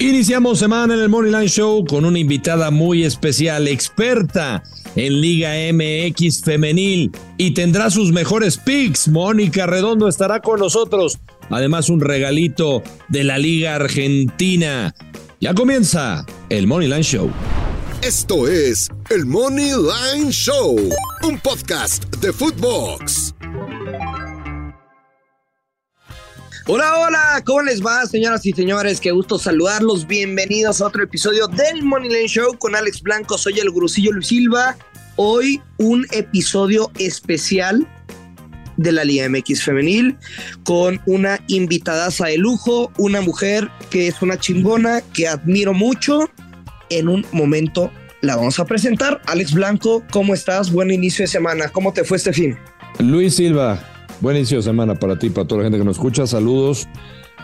Iniciamos semana en el Money Line Show con una invitada muy especial, experta en Liga MX femenil y tendrá sus mejores picks. Mónica Redondo estará con nosotros. Además, un regalito de la Liga Argentina. Ya comienza el Money Line Show. Esto es el Money Line Show, un podcast de Footbox. Hola, hola, ¿cómo les va, señoras y señores? Qué gusto saludarlos. Bienvenidos a otro episodio del Money Line Show con Alex Blanco. Soy el Grusillo Luis Silva. Hoy un episodio especial de la Liga MX Femenil con una invitadaza de lujo, una mujer que es una chingona, que admiro mucho. En un momento la vamos a presentar. Alex Blanco, ¿cómo estás? Buen inicio de semana. ¿Cómo te fue este fin? Luis Silva, Buen inicio de semana para ti, para toda la gente que nos escucha. Saludos.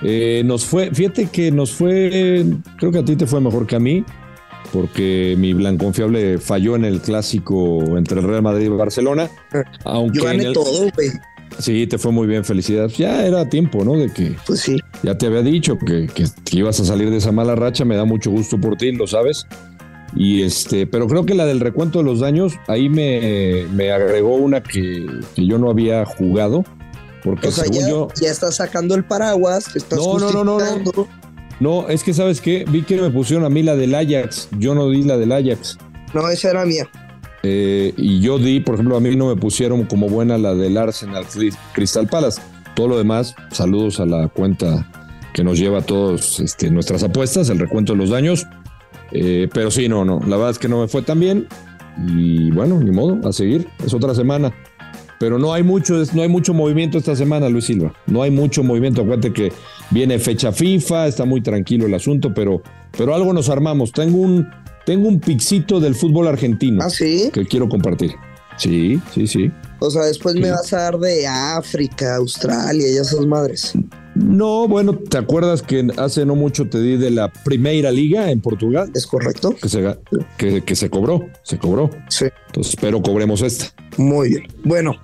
Eh, nos fue, fíjate que nos fue, creo que a ti te fue mejor que a mí, porque mi blanco confiable falló en el clásico entre el Real Madrid y Barcelona. Aunque Yo gané todo, güey. Sí, te fue muy bien, felicidades. Ya era tiempo, ¿no? De que. Pues sí. Ya te había dicho que, que, que ibas a salir de esa mala racha, me da mucho gusto por ti, lo sabes. Y este, pero creo que la del recuento de los daños, ahí me, me agregó una que, que, yo no había jugado. Porque o sea, según ya, yo. Ya estás sacando el paraguas, estás no, no, no, no, no. No, es que sabes qué, vi que me pusieron a mí la del Ajax. Yo no di la del Ajax. No, esa era mía. Eh, y yo di, por ejemplo, a mí no me pusieron como buena la del Arsenal Crystal Palace. Todo lo demás, saludos a la cuenta que nos lleva a todos este, nuestras apuestas, el recuento de los daños. Eh, pero sí, no, no, la verdad es que no me fue tan bien. Y bueno, ni modo, a seguir, es otra semana. Pero no hay mucho, no hay mucho movimiento esta semana, Luis Silva. No hay mucho movimiento. Acuérdate que viene fecha FIFA, está muy tranquilo el asunto, pero, pero algo nos armamos. Tengo un, tengo un pixito del fútbol argentino ¿Ah, sí? que quiero compartir. Sí, sí, sí. O sea, después Sí. me vas a dar de África, Australia y esas madres. No, bueno, ¿te acuerdas que hace no mucho te di de la Primeira Liga en Portugal? ¿Es correcto? Que se, que, que se cobró, se cobró. Sí. Entonces espero cobremos esta. Muy bien. Bueno,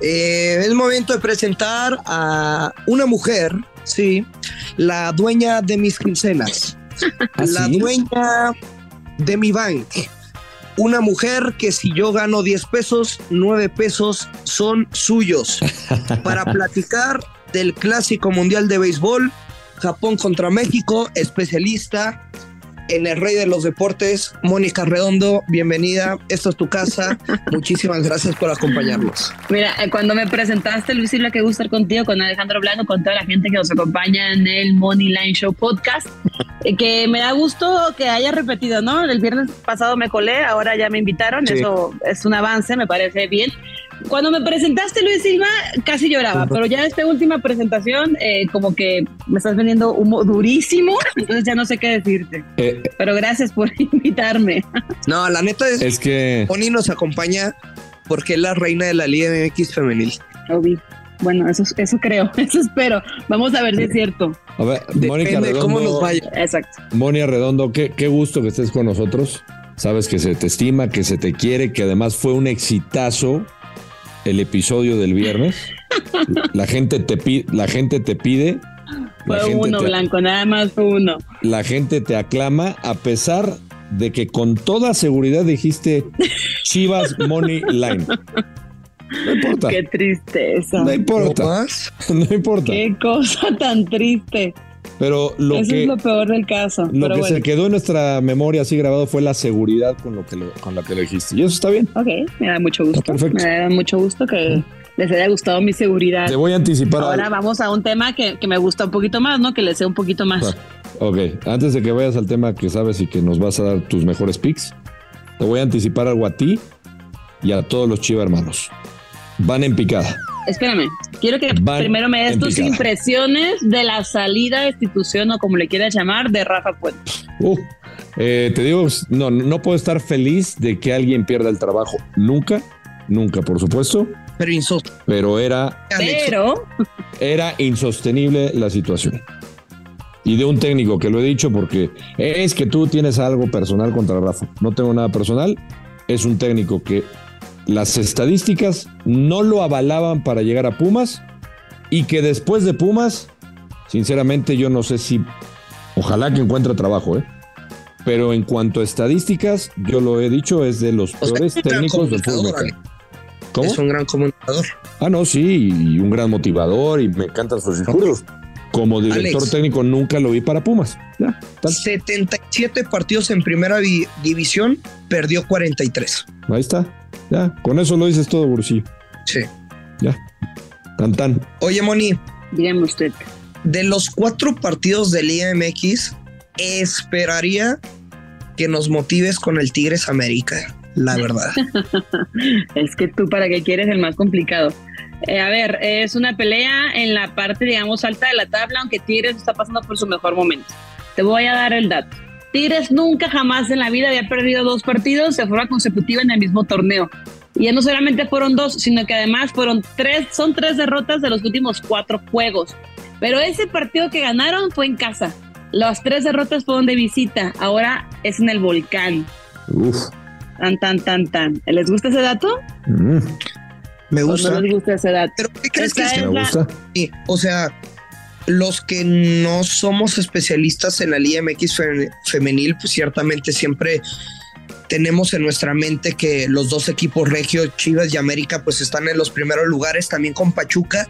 eh, es momento de presentar a una mujer, sí, la dueña de mis quincenas, ¿Ah, la sí? dueña de mi bank. Una mujer que si yo gano 10 pesos, 9 pesos son suyos. Para platicar del Clásico Mundial de Béisbol, Japón contra México, especialista en el rey de los deportes, Mónica Redondo, bienvenida. Esta es tu casa. Muchísimas gracias por acompañarnos. Mira, eh, cuando me presentaste, Luis Silva, que gusto estar contigo, con Alejandro Blanco, con toda la gente que nos acompaña en el Money Line Show podcast, eh, que me da gusto que haya repetido, ¿no? El viernes pasado me colé, ahora ya me invitaron, Sí. eso es un avance, me parece bien. Cuando me presentaste, Luis Silva, casi lloraba, pero ya esta última presentación, eh, como que me estás vendiendo humo durísimo, entonces ya no sé qué decirte. Eh, Pero gracias por invitarme. No, la neta es, es que Moni nos acompaña porque es la reina de la Liga MX femenil. Obi. Bueno, eso, eso creo, eso espero. Vamos a ver si es cierto. A ver, Mónica cómo nos Redondo, vaya. Exacto. Mónica Redondo, qué, qué gusto que estés con nosotros. Sabes que se te estima, que se te quiere, que además fue un exitazo el episodio del viernes. La gente te pide, la gente te pide, la Fue gente, uno, te, Blanco, nada más fue uno. la gente te aclama a pesar de que con toda seguridad dijiste Chivas Money Line. No importa, Qué tristeza. no importa, no importa. Qué cosa tan triste. Pero lo Eso que es lo peor del caso. Lo Pero que bueno, se quedó en nuestra memoria así grabado fue la seguridad con lo que lo- con la que lo dijiste. Y eso está bien. ok, me da mucho gusto. perfecto. Me da mucho gusto que les haya gustado mi seguridad. Te voy a anticipar. Ahora algo. vamos a un tema que, que me gusta un poquito más, ¿no? Que le sé un poquito más. Ok, antes de que vayas al tema que sabes y que nos vas a dar tus mejores picks, te voy a anticipar algo a ti y a todos los Chiva hermanos. Van en picada. Espérame, quiero que Van primero me des tus picada. impresiones de la salida, destitución o como le quieras llamar, de Rafa Puente. Uh, eh, te digo, no, no puedo estar feliz de que alguien pierda el trabajo. Nunca, nunca, por supuesto. Pero insosto. Pero era Pero, era insostenible la situación. Y de un técnico que lo he dicho porque es que tú tienes algo personal contra Rafa. No tengo nada personal. Es un técnico que las estadísticas no lo avalaban para llegar a Pumas y que después de Pumas, sinceramente yo no sé si Ojalá que encuentre trabajo, ¿eh? Pero en cuanto a estadísticas, yo lo he dicho, es de los O peores técnicos del fútbol. ¿Cómo? Es un gran comunicador. Ah, no, sí, y un gran motivador y me encantan sus discursos. Como director Alex. técnico nunca lo vi para Pumas. Ya, tal. 77 partidos en primera vi- división, perdió 43. Ahí está. Ya, con eso lo dices todo, Bursillo. Sí. Ya. Tan tan. Oye, Moni, Dígame usted. de los cuatro partidos del Liga MX, esperaría que nos motives con el Tigres América, la verdad. Es que tú para qué quieres el más complicado. Eh, a ver, es una pelea en la parte, digamos, alta de la tabla, aunque Tigres está pasando por su mejor momento. Te voy a dar el dato. Tigres nunca jamás en la vida había perdido dos partidos de forma consecutiva en el mismo torneo. Y ya no solamente fueron dos, sino que además fueron tres, son tres derrotas de los últimos cuatro juegos. Pero ese partido que ganaron fue en casa. Las tres derrotas fueron de visita. Ahora es en el volcán. Uf. Tan, tan, tan, tan. ¿Les gusta ese dato? Mm, Me ¿O gusta. no les gusta ese dato? Pero ¿qué crees que Esta es? es me gusta. Sí, O sea, los que no somos especialistas en la Liga MX fe- femenil, pues ciertamente siempre tenemos en nuestra mente que los dos equipos Regio, Chivas y América, pues están en los primeros lugares, también con Pachuca.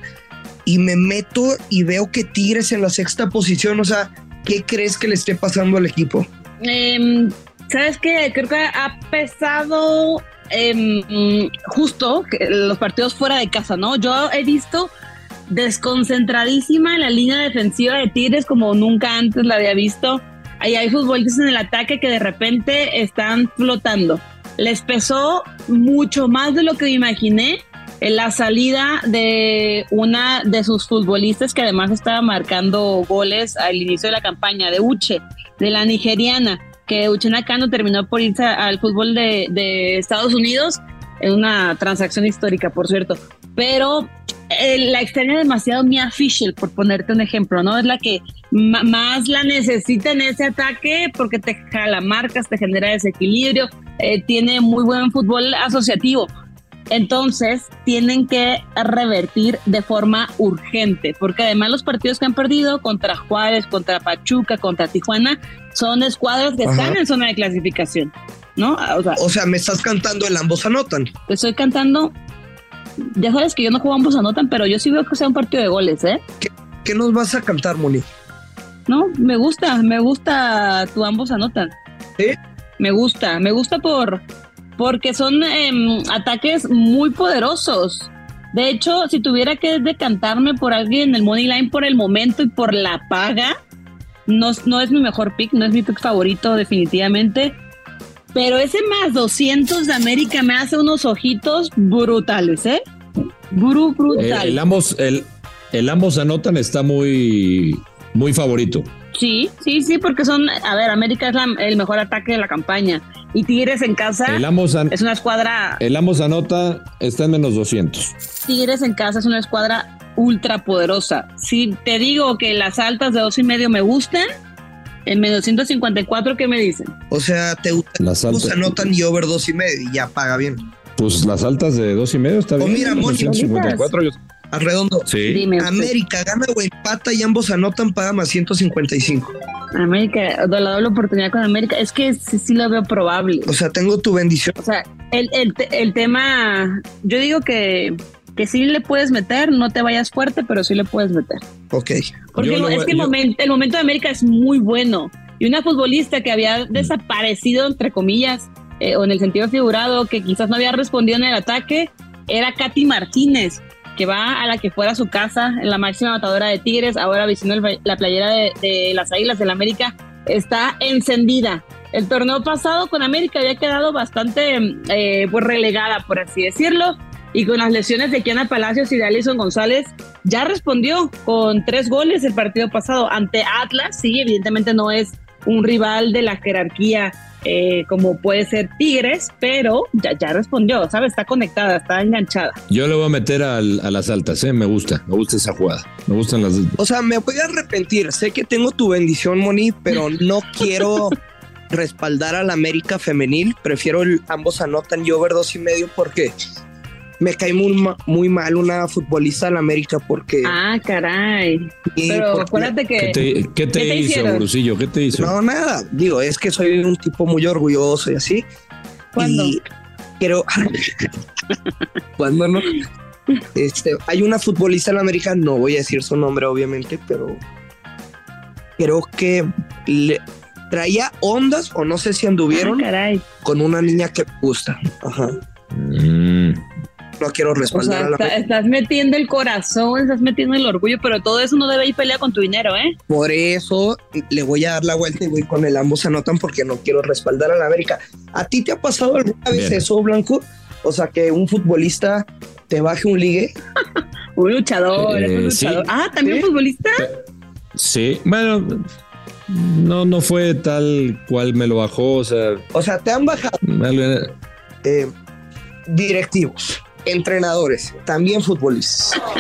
Y me meto y veo que Tigres en la sexta posición, o sea, ¿qué crees que le esté pasando al equipo? Em, ¿Sabes qué? Creo que ha pesado em, justo que los partidos fuera de casa, ¿no? Yo he visto desconcentradísima en la línea defensiva de Tigres como nunca antes la había visto. Ahí hay futbolistas en el ataque que de repente están flotando. Les pesó mucho más de lo que me imaginé en la salida de una de sus futbolistas que además estaba marcando goles al inicio de la campaña, de Uche, de la nigeriana, que Uche Nakano terminó por irse al fútbol de, de Estados Unidos en una transacción histórica, por cierto. Pero eh, la extraña demasiado Mia Fischel, por ponerte un ejemplo, ¿no? Es la que más la necesita en ese ataque porque te jala marcas, te genera desequilibrio, eh, tiene muy buen fútbol asociativo. Entonces tienen que revertir de forma urgente, porque además los partidos que han perdido contra Juárez, contra Pachuca, contra Tijuana, son escuadras que Ajá. están en zona de clasificación, ¿no? O sea, O sea, me estás cantando el ambos anotan. te estoy cantando. Ya sabes que yo no juego ambos anotan, pero yo sí veo que sea un partido de goles, ¿eh? ¿Qué nos vas a cantar, Moni? No, me gusta, me gusta tu ambos anotan. ¿Sí? Me gusta, me gusta por porque son em, ataques muy poderosos. De hecho, si tuviera que decantarme por alguien en el money line por el momento y por la paga, no, no es mi mejor pick, no es mi pick favorito definitivamente. Pero ese más 200 de América me hace unos ojitos brutales, ¿eh? Bru, El, brutal. el ambos, el, el ambos anotan está muy, muy favorito. Sí, sí, sí, porque son, a ver, América es la- el mejor ataque de la campaña y Tigres en casa El ambos, es una escuadra, el ambos anota está en menos 200. Tigres en casa es una escuadra ultra poderosa. Si te digo que las altas de dos y medio me gustan, en menos 154, ¿qué me dicen? O sea, te gustan Las ambos altas, anotan y over dos y medio y ya paga bien. pues las altas de dos y medio está O bien. mira, Moni, 154, yo- A redondo. Sí. Dime. América gana o empata y ambos anotan, paga más 155. América, la doble oportunidad con América, es que sí, sí lo veo probable. O sea, tengo tu bendición. O sea, el, el, el tema, yo digo que, que sí le puedes meter, no te vayas fuerte, pero sí le puedes meter. Ok. Porque Yo es que el, yo- momento, el momento de América es muy bueno. Y una futbolista que había desaparecido, entre comillas, eh, o en el sentido figurado, que quizás no había respondido en el ataque, era Katy Martínez, que va a la que fuera su casa, en la máxima matadora de Tigres, ahora vistiendo el- la playera de, de las Águilas del América, está encendida. El torneo pasado con América había quedado bastante eh, pues relegada, por así decirlo, y con las lesiones de Kiana Palacios y de Alison González, ya respondió con tres goles el partido pasado ante Atlas. Sí, evidentemente no es un rival de la jerarquía eh, como puede ser Tigres, pero ya, ya respondió, ¿sabes? Está conectada, está enganchada. Yo le voy a meter al- a las altas, ¿eh? Me gusta, me gusta esa jugada. Me gustan las. O sea, me voy a arrepentir. Sé que tengo tu bendición, Moni, pero no quiero respaldar al América femenil. Prefiero el ambos anotan y over dos y medio porque me cae muy, ma- muy mal una futbolista la América porque... Ah, caray. Pero porque- acuérdate ¿Qué que. te, qué te ¿Qué te hizo? Brucillo? ¿Qué te hizo? No, nada. Digo, es que soy un tipo muy orgulloso y así. ¿Cuándo? Y quiero. ¿Cuándo no? Este, hay una futbolista en la América, no voy a decir su nombre, obviamente, pero creo que le traía ondas, o no sé si Ah, anduvieron, caray. con una niña que gusta. Ajá. Mm, No quiero O respaldar sea, a la está- estás metiendo el corazón, estás metiendo el orgullo, pero todo eso no debe ir pelea con tu dinero, ¿eh? Por eso le voy a dar la vuelta y voy con el ambos anotan porque no quiero respaldar a la América. ¿A ti te ha pasado alguna vez Bien. eso, Blanco? O sea, que un futbolista te baje un ligue. Un luchador, un Eh, sí. luchador. Ah, también Sí. futbolista. sí, bueno, no, no fue tal cual me lo bajó, o sea, O sea, te han bajado algo- eh, directivos, entrenadores, también futbolistas.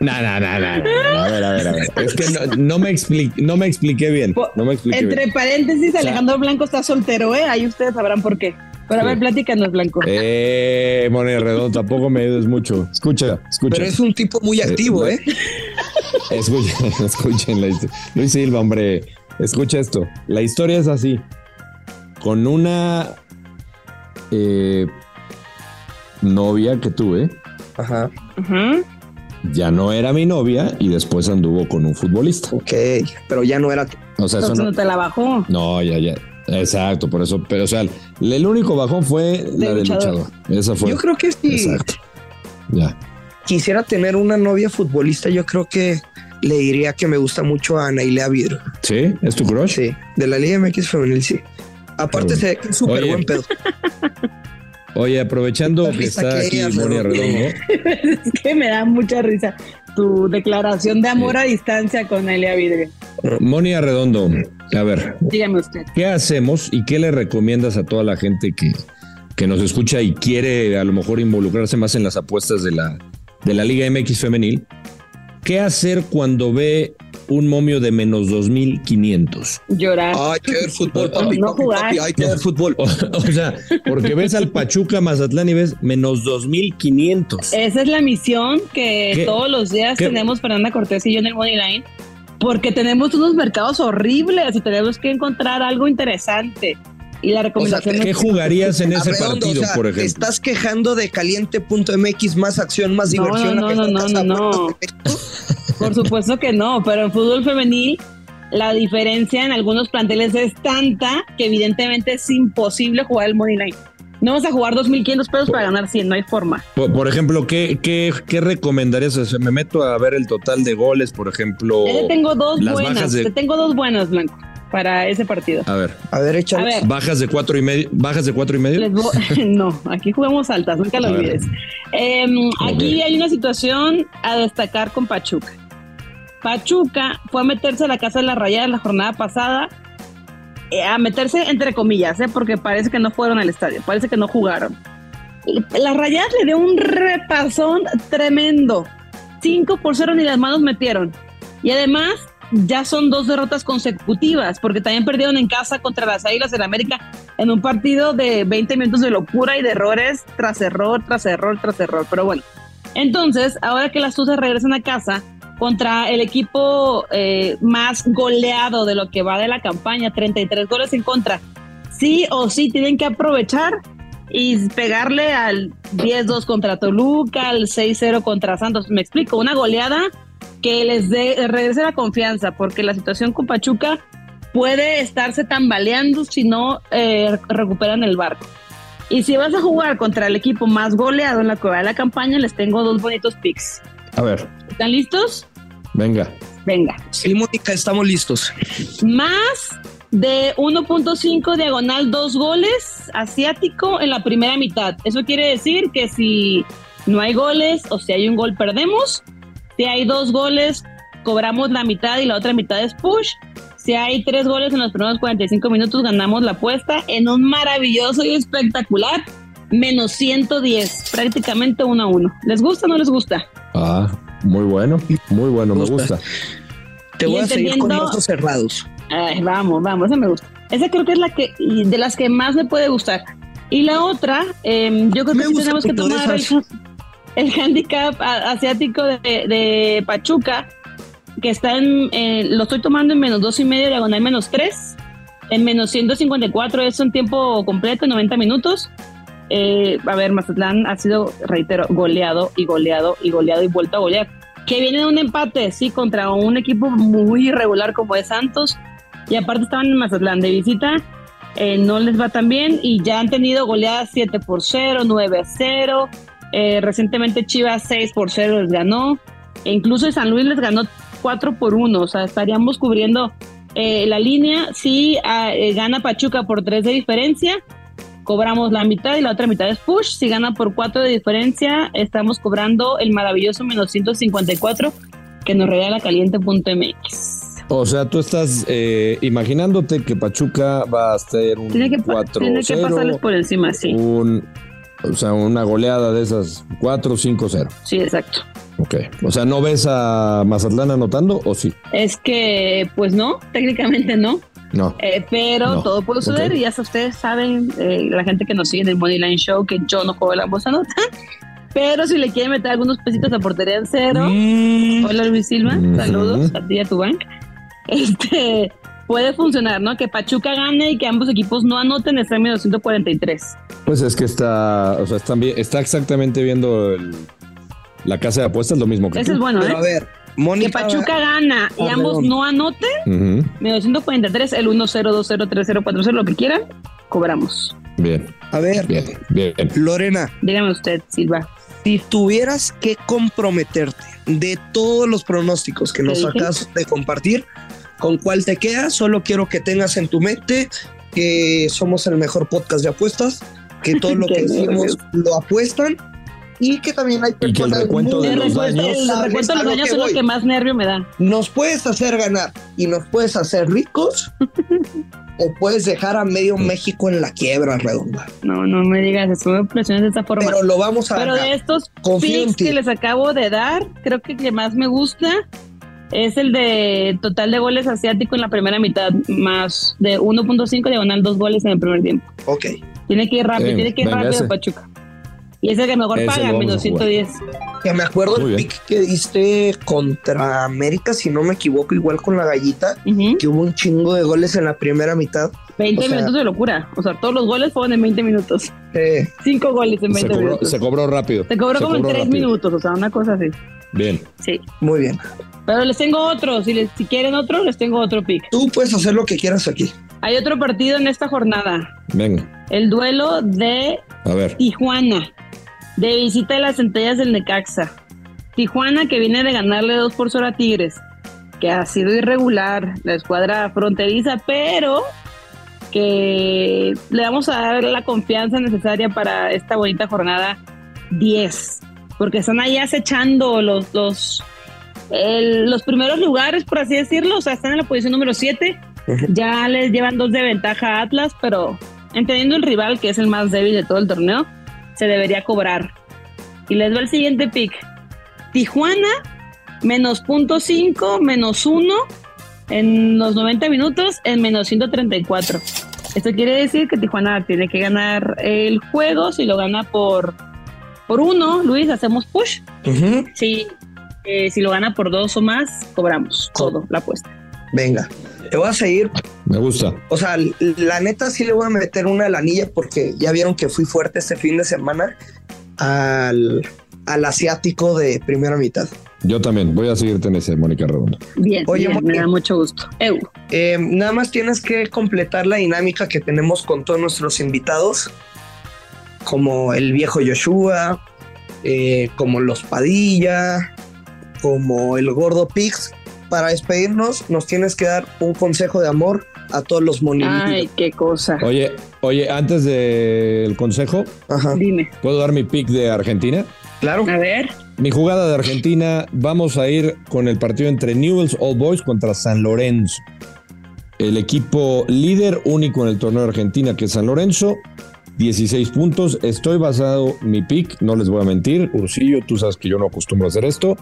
No, no, no, no. A ver, a ver, a ver. Es que no, no me expliqué, no me expliqué bien. No me expliqué Entre bien. paréntesis, sea- Alejandro Blanco está soltero, ¿eh? Ahí ustedes sabrán por qué. Pero a Sí. ver, platícanos, Blanco. Eh, Moneda Redondo, tampoco me ayudes mucho. Escucha, escucha. Pero es un tipo muy activo, ¿eh? Escuchen, escuchen la historia. Luis Silva, hombre, escucha esto. La historia es así. Con una eh, novia que tuve, Ajá. Ya no era mi novia y después anduvo con un futbolista. Ok, pero ya no era. O sea, eso Entonces no, no te la bajó. no, ya, ya. Exacto, por eso. Pero, o sea, el único bajón fue la del luchador. luchador. Esa fue. Yo creo que si Exacto. Ya. quisiera tener una novia futbolista, yo creo que le diría que me gusta mucho a Anailea Vidro. ¿Sí? ¿Es tu crush? Sí, de la Liga MX femenil, sí. Aparte se ve que es súper buen pedo. Oye, aprovechando que está que aquí Redondo. Redondo. es que me da mucha risa tu declaración de amor a distancia con Elia Vidrio. Monia Redondo, a ver, Dígame usted. ¿qué hacemos y qué le recomiendas a toda la gente que, que nos escucha y quiere a lo mejor involucrarse más en las apuestas de la, de la Liga MX femenil? ¿Qué hacer cuando ve un momio de menos 2.500? Llorar. Hay que ver fútbol, papi, No papi, jugar. papi, hay que ver fútbol. O, o sea, porque ves al Pachuca Mazatlán y ves menos 2.500. Esa es la misión que ¿Qué? todos los días ¿Qué? tenemos Fernanda Cortés y yo en el Money Line, porque tenemos unos mercados horribles y tenemos que encontrar algo interesante. Y la recomendación ¿Qué es jugarías en ese Arredondo, partido, o sea, por Te ejemplo? estás quejando de caliente.mx, más acción, más No, diversión. no, no, no, no. Por supuesto que no, pero en fútbol femenil la diferencia en algunos planteles es tanta que evidentemente es imposible jugar el money line. No vas a jugar 2.500 pesos para ganar 100, no hay forma. Por, por ejemplo, ¿qué, qué, qué recomendarías? O sea, me meto a ver el total de goles, por ejemplo. Yo te tengo dos buenas, de- te tengo dos buenas, Blanco, para ese partido. A ver, A ver, échale. A ver. bajas de cuatro y medio, bajas de cuatro y medio. No, aquí jugamos altas, nunca lo olvides. Em, Aquí hay una situación a destacar con Pachuca. Pachuca fue a meterse a la casa de las rayadas la jornada pasada, eh, a meterse entre comillas, ¿eh? porque parece que no fueron al estadio, parece que no jugaron. Las rayadas le dio un repasón tremendo. 5 por 0 ni las manos metieron. Y además, ya son dos derrotas consecutivas, porque también perdieron en casa contra las Águilas del América en un partido de 20 minutos de locura y de errores tras error, tras error, tras error. Pero bueno, entonces, ahora que las Tuzas regresan a casa contra el equipo eh, más goleado de lo que va de la campaña, 33 goles en contra, sí o sí tienen que aprovechar y pegarle al 10-2 contra Toluca, al 6-0 contra Santos. Me explico, una goleada que les dé regrese la confianza, porque la situación con Pachuca puede estarse tambaleando si no eh, recuperan el barco. Y si vas a jugar contra el equipo más goleado en la que va de la campaña, les tengo dos bonitos picks. A ver, ¿Están listos? venga. Venga. Sí, Mónica, estamos listos. Más de 1.5 diagonal, dos goles asiático en la primera mitad. Eso quiere decir que si no hay goles o si hay un gol, perdemos. Si hay dos goles, cobramos la mitad y la otra mitad es push. Si hay tres goles en los primeros 45 minutos, ganamos la apuesta en un maravilloso y espectacular menos 110, prácticamente uno a uno. ¿Les gusta o no les gusta? Ah, muy bueno, muy bueno, me Gusta. gusta. Te Y voy a seguir con ojos cerrados. Ay, vamos, vamos, esa me gusta. Esa creo que es la que y de las que más me puede gustar. Y la otra, em, yo creo que sí tenemos que tomar el, el, handicap asiático de, Pachuca, que está en, eh, lo estoy tomando en menos dos y medio, diagonal menos tres, en menos 154, es un tiempo completo, 90 minutos. Eh, a ver, Mazatlán ha sido, reitero, goleado y goleado y goleado y vuelto a golear. Que viene de un empate, sí, contra un equipo muy irregular como es Santos. Y aparte estaban en Mazatlán de visita eh, no les va tan bien y ya han tenido goleadas 7 por 0, 9 a 0. Eh, recientemente Chivas 6 por 0 les ganó. E incluso San Luis les ganó 4 por 1. O sea, estaríamos cubriendo eh, la línea. Si ah, gana Pachuca por 3 de diferencia, cobramos la mitad y la otra mitad es push. Si gana por 4 de diferencia, estamos cobrando el maravilloso menos 154 que nos regala caliente.mx. O sea, tú estás eh, imaginándote que Pachuca va a ser un 4 Tiene que pasarles por encima, sí. Un, o sea, una goleada de esas 4 5 0. Sí, exacto. Ok. O sea, ¿no ves a Mazatlán anotando o sí? Es que, pues no, técnicamente no. No. Eh, pero todo puede suceder y ya ustedes saben, eh, la gente que nos sigue en el Moneyline Show, que yo no juego la voz nota. Pero si le quieren meter algunos pesitos a portería en cero, mm. hola Luis Silva, saludos a ti y a tu bank este, puede funcionar, ¿no? Que Pachuca gane y que ambos equipos no anoten está en 243. Pues es que está, o sea, está, está exactamente viendo la casa de apuestas lo mismo que Eso es bueno, ¿eh? a ver, que Pachuca gana y ambos no anoten, uh 243, el 10203040, lo que quieran, cobramos. Bien. A ver, bien, bien. Lorena. Dígame usted, Silva. Si tuvieras que comprometerte de todos los pronósticos que nos acabas de compartir, ¿con cuál te quedas? Solo quiero que tengas en tu mente que somos el mejor podcast de apuestas, que todo lo que decimos lo apuestan y que también hay personas y que el recuento de los daños, el recuento de los daños es lo que más nervio me da. Nos puedes hacer ganar y nos puedes hacer ricos o puedes dejar a medio mm. México en la quiebra redonda. No, no me digas eso, me presiones de esta forma. Pero lo vamos a Pero de estos picks que les acabo de dar, creo que el que más me gusta es el de total de goles asiático en la primera mitad, más de 1.5 diagonal, dos goles en el primer tiempo. Ok. Tiene que ir rápido, tiene que ir rápido Pachuca. Y ese que mejor paga, menos 110. Que me acuerdo el pick que diste contra América, si no me equivoco, igual con la gallita, que hubo un chingo de goles en la primera mitad. 20 minutos de locura. O sea, todos los goles fueron en 20 minutos. Eh. Cinco goles en 20 minutos. Se cobró rápido. Se cobró como en 3 minutos, o sea, una cosa así. Bien. Sí. Muy bien. Pero les tengo otro. Si, les, si quieren otro, les tengo otro pick. Tú puedes hacer lo que quieras aquí. Hay otro partido en esta jornada. Venga. El duelo de A ver. Tijuana de visita de las centellas del Necaxa. Tijuana que viene de ganarle 2 por 0 a Tigres, que ha sido irregular la escuadra fronteriza, pero que le vamos a dar la confianza necesaria para esta bonita jornada 10, porque están ahí acechando los, los, los primeros lugares, por así decirlo, o sea, están en la posición número 7, ya les llevan dos de ventaja a Atlas, pero entendiendo el rival que es el más débil de todo el torneo, se debería cobrar. Y les va el siguiente pick. Tijuana, menos punto 5, menos 1 en los 90 minutos, en menos 134. Esto quiere decir que Tijuana tiene que ganar el juego. Si lo gana por, por uno, Luis, hacemos push. si, eh, si lo gana por dos o más, cobramos todo, la apuesta. Venga, te voy a seguir. Me gusta. O sea, la neta sí le voy a meter una lanilla porque ya vieron que fui fuerte este fin de semana al, al asiático de primera mitad. Yo también, voy a seguirte en ese, Mónica Redondo. Bien, Oye, me da mucho gusto. Eh, nada más tienes que completar la dinámica que tenemos con todos nuestros invitados, como el viejo Joshua, eh, como los Padilla, como el gordo Pix, para despedirnos, nos tienes que dar un consejo de amor a todos los monolitos. Ay, qué cosa. Oye, oye, antes del consejo, dime. ¿Puedo dar mi pick de Argentina? Claro. A ver. Mi jugada de Argentina, vamos a ir con el partido entre Newell's Old Boys contra San Lorenzo. El equipo líder único en el torneo de Argentina, que es San Lorenzo. 16 puntos. Estoy basado mi pick, no les voy a mentir. Ursillo, tú sabes que yo no acostumbro a hacer esto.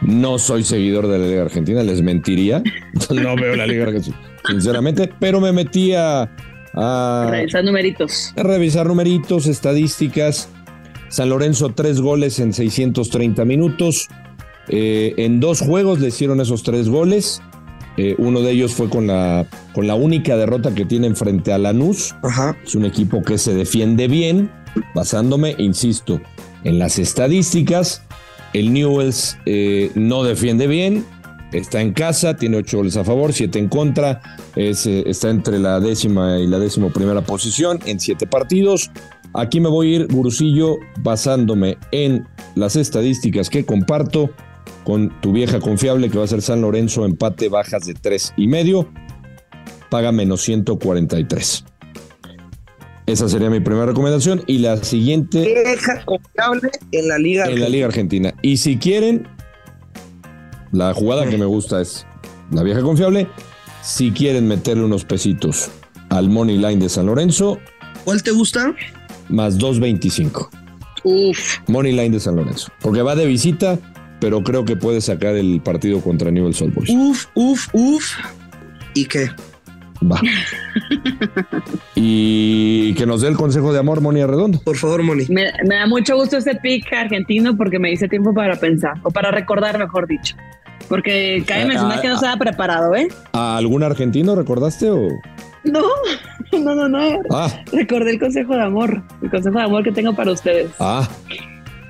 No soy seguidor de la Liga Argentina, les mentiría. No veo la Liga Argentina, sinceramente, pero me metí a, a revisar numeritos. A revisar numeritos, estadísticas. San Lorenzo, tres goles en 630 minutos. Eh, en dos juegos le hicieron esos tres goles. Eh, uno de ellos fue con la, con la única derrota que tienen frente a Lanús. Ajá. Es un equipo que se defiende bien, basándome, insisto, en las estadísticas. El Newells eh, no defiende bien, está en casa, tiene ocho goles a favor, siete en contra, eh, está entre la décima y la décima primera posición en siete partidos. Aquí me voy a ir, Gurusillo, basándome en las estadísticas que comparto con tu vieja confiable que va a ser San Lorenzo, empate bajas de tres y medio, paga menos 143. Esa sería mi primera recomendación. Y la siguiente Vieja confiable en la Liga. en la Liga Argentina. Y si quieren, la jugada que me gusta es la vieja confiable. Si quieren meterle unos pesitos al money line de San Lorenzo, ¿Cuál te gusta? más 2.25. Uf, Money line de San Lorenzo. Porque va de visita, pero creo que puede sacar el partido contra Newell's Old Boys. Uf, uf, uf. ¿Y qué? Va. y que nos dé el consejo de amor, Moni Arredondo. Por favor, Moni. me, me da mucho gusto este pick argentino porque me dice tiempo para pensar, o para recordar, mejor dicho. Porque cabe Ah, mencionar que no ah, estaba preparado, ¿eh? ¿A algún argentino recordaste o...? No, no, no, no. Ah, Recordé el consejo de amor, el consejo de amor que tengo para ustedes. ah,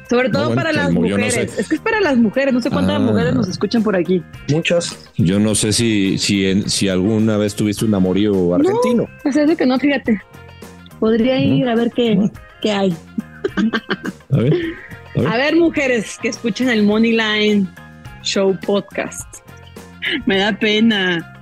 Sobre todo No, bueno, para las no mujeres. sé. Es que es para las mujeres. No sé cuántas Ah. mujeres nos escuchan por aquí. Muchas. yo no sé si, si, en- si alguna vez tuviste un amorío argentino. Así es de que no, fíjate. Podría ir a ver qué, qué hay. A ver. A ver. A ver, mujeres que escuchen el Moneyline Show Podcast. Me da pena.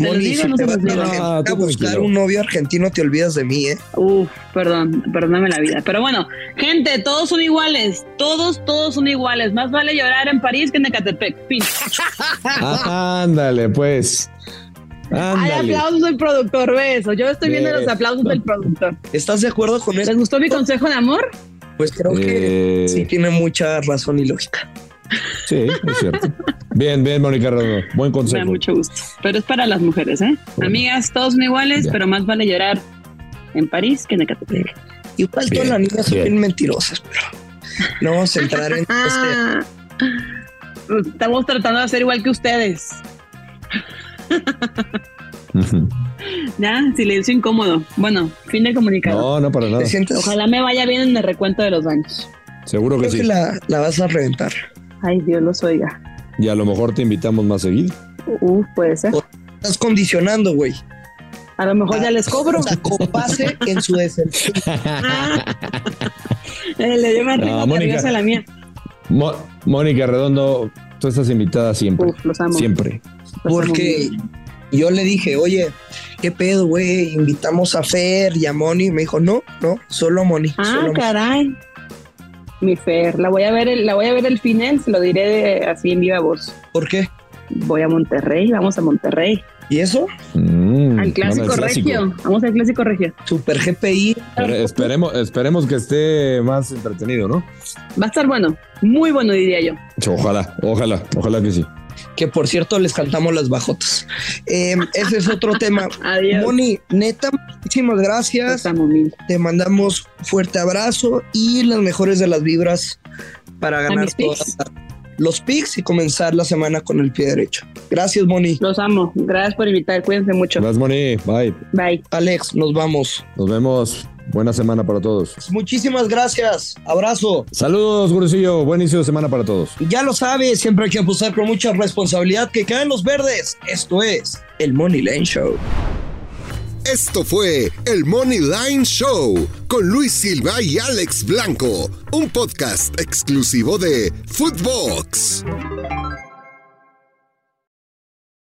¿Se los Moni, si no te se vas a Ah, buscar un novio argentino, te olvidas de mí, ¿eh? Uf, perdón, perdóname la vida. Pero bueno, gente, todos son iguales. Todos, todos son iguales. Más vale llorar en París que en Ecatepec. Fin. Ándale, pues. Hay Ándale. aplausos del productor, beso. Yo estoy viendo los aplausos del productor. ¿Estás de acuerdo con ¿Les eso? gustó mi consejo de amor? Pues creo que Eh, sí tiene mucha razón y lógica. Sí, es cierto. Bien, bien, Mónica Redondo. Buen Me da consejo. mucho gusto. Pero es para las mujeres, ¿eh? Bueno. Amigas, todos son iguales, Ya. pero más vale llorar en París que en Ecatepec. Igual todas las niñas son bien. mentirosas, pero no vamos a entrar en este. Estamos tratando de hacer igual que ustedes. Ya, silencio incómodo. Bueno, fin de comunicado. No, no, para nada. Ojalá me vaya bien en el recuento de los daños. Seguro que Creo que sí. la, la vas a reventar. Ay, Dios los oiga. Y a lo mejor te invitamos más seguido. Uf, puede ser. Estás condicionando, güey. A lo mejor ya les cobro. O sea, con base en su desempeño. Ah. Eh, Le dio más No, Mónica. a la mía. Mo- Mónica Redondo, tú estás invitada siempre. Uf, los amo. Siempre. Los Porque amo. yo le dije, oye, ¿qué pedo, güey? Invitamos a Fer y a Moni. Y me dijo, no, no, solo a Moni. Ah, solo Moni". Mi Fer, la voy a ver, el, la voy a ver el final, se lo diré de- así en viva voz. ¿Por qué? Voy a Monterrey, vamos a Monterrey. ¿Y eso? Mm, al clásico regio. Vamos al clásico regio. Super GPI. Pero esperemos, esperemos que esté más entretenido, ¿no? Va a estar bueno, muy bueno diría yo. Ojalá, ojalá, ojalá que sí. Que por cierto les cantamos las bajotas. Eh, ese es otro tema. Adiós. Moni, neta, muchísimas gracias. Te mandamos fuerte abrazo y las mejores de las vibras para ganar todas los picks y comenzar la semana con el pie derecho. Gracias, Moni. Los amo. Gracias por invitar. Cuídense mucho. Gracias, Moni. Bye. Bye. Alex, nos vamos. Nos vemos. Buena semana para todos. Muchísimas gracias. Abrazo. Saludos, Gurusillo. Buen inicio de semana para todos. Ya lo sabes, siempre hay que apostar con mucha responsabilidad que caen los verdes. Esto es el Money Lane Show. Esto fue el Money Line Show con Luis Silva y Alex Blanco, un podcast exclusivo de Footbox.